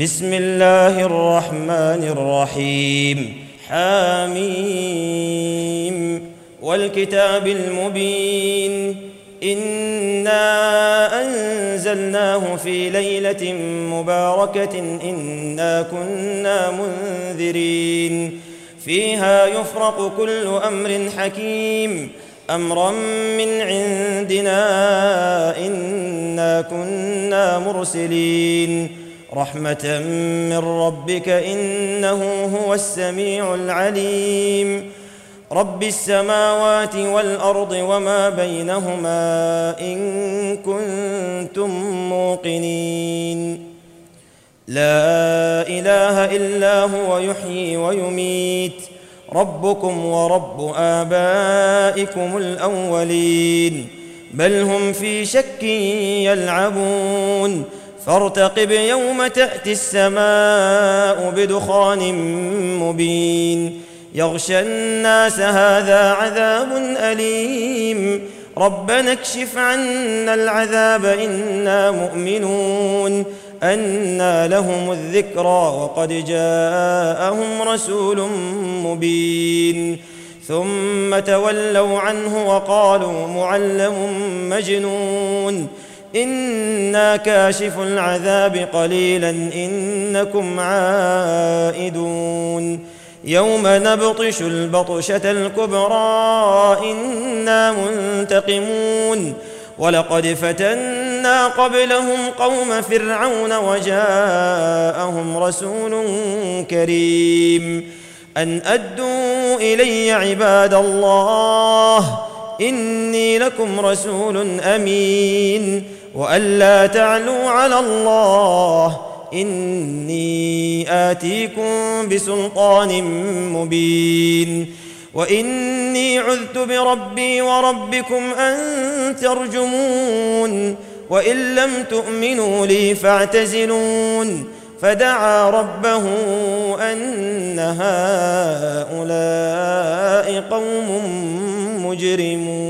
بسم الله الرحمن الرحيم حاميم والكتاب المبين انا انزلناه في ليله مباركه انا كنا منذرين فيها يفرق كل أمر حكيم امرا من عندنا انا كنا مرسلين رحمة من ربك إنه هو السميع العليم. رب السماوات والأرض وما بينهما إن كنتم موقنين. لا إله إلا هو يحيي ويميت. ربكم ورب آبائكم الأولين. بل هم في شك يلعبون. فارتقب يوم تأتي السماء بدخان مبين. يغشى الناس هذا عذاب أليم. ربنا اكشف عنا العذاب إنا مؤمنون. أنى لهم الذكرى وقد جاءهم رسول مبين. ثم تولوا عنه وقالوا معلم مجنون. أنا كاشف العذاب قليلا انكم عائدون يوم نبطش البطشه الكبرى أنا منتقمون ولقد فتنا قبلهم قوم فرعون وجاءهم رسول كريم ان ادوا الي عباد الله اني لكم رسول امين وألا تعلوا على الله إني آتيكم بسلطان مبين وإني عذت بربي وربكم أن ترجمون وإن لم تؤمنوا لي فاعتزلون فدعا ربه أن هؤلاء قوم مجرمون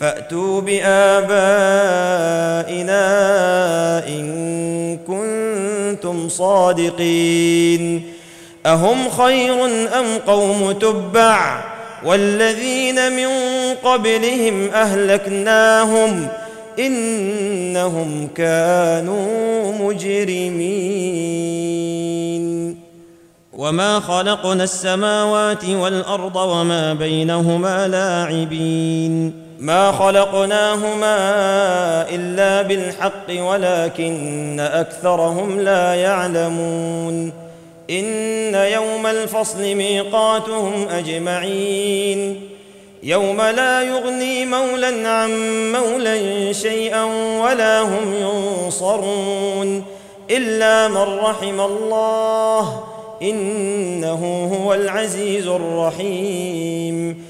فأتوا بآبائنا إن كنتم صادقين أهم خير أم قوم تبع والذين من قبلهم أهلكناهم إنهم كانوا مجرمين وما خلقنا السماوات والأرض وما بينهما لاعبين ما خلقناهما إلا بالحق ولكن أكثرهم لا يعلمون. إن يوم الفصل ميقاتهم أجمعين. يوم لا يغني مولى عن مولى شيئا ولا هم ينصرون. إلا من رحم الله إنه هو العزيز الرحيم.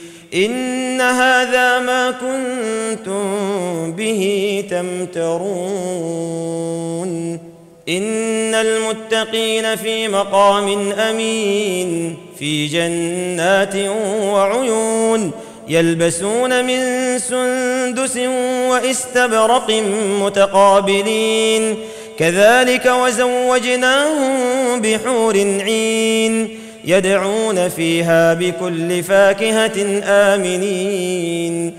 إن هذا ما كنتم به تمترون. إن المتقين في مقام أمين في جنات وعيون يلبسون من سندس وإستبرق متقابلين. كذلك وزوجناهم بحور عين يدعون فيها بكل فاكهة آمنين.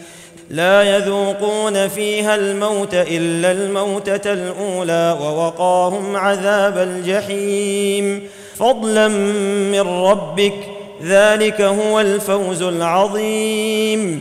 لا يذوقون فيها الموت إلا الموتة الأولى ووقاهم عذاب الجحيم. فضلا من ربك ذلك هو الفوز العظيم.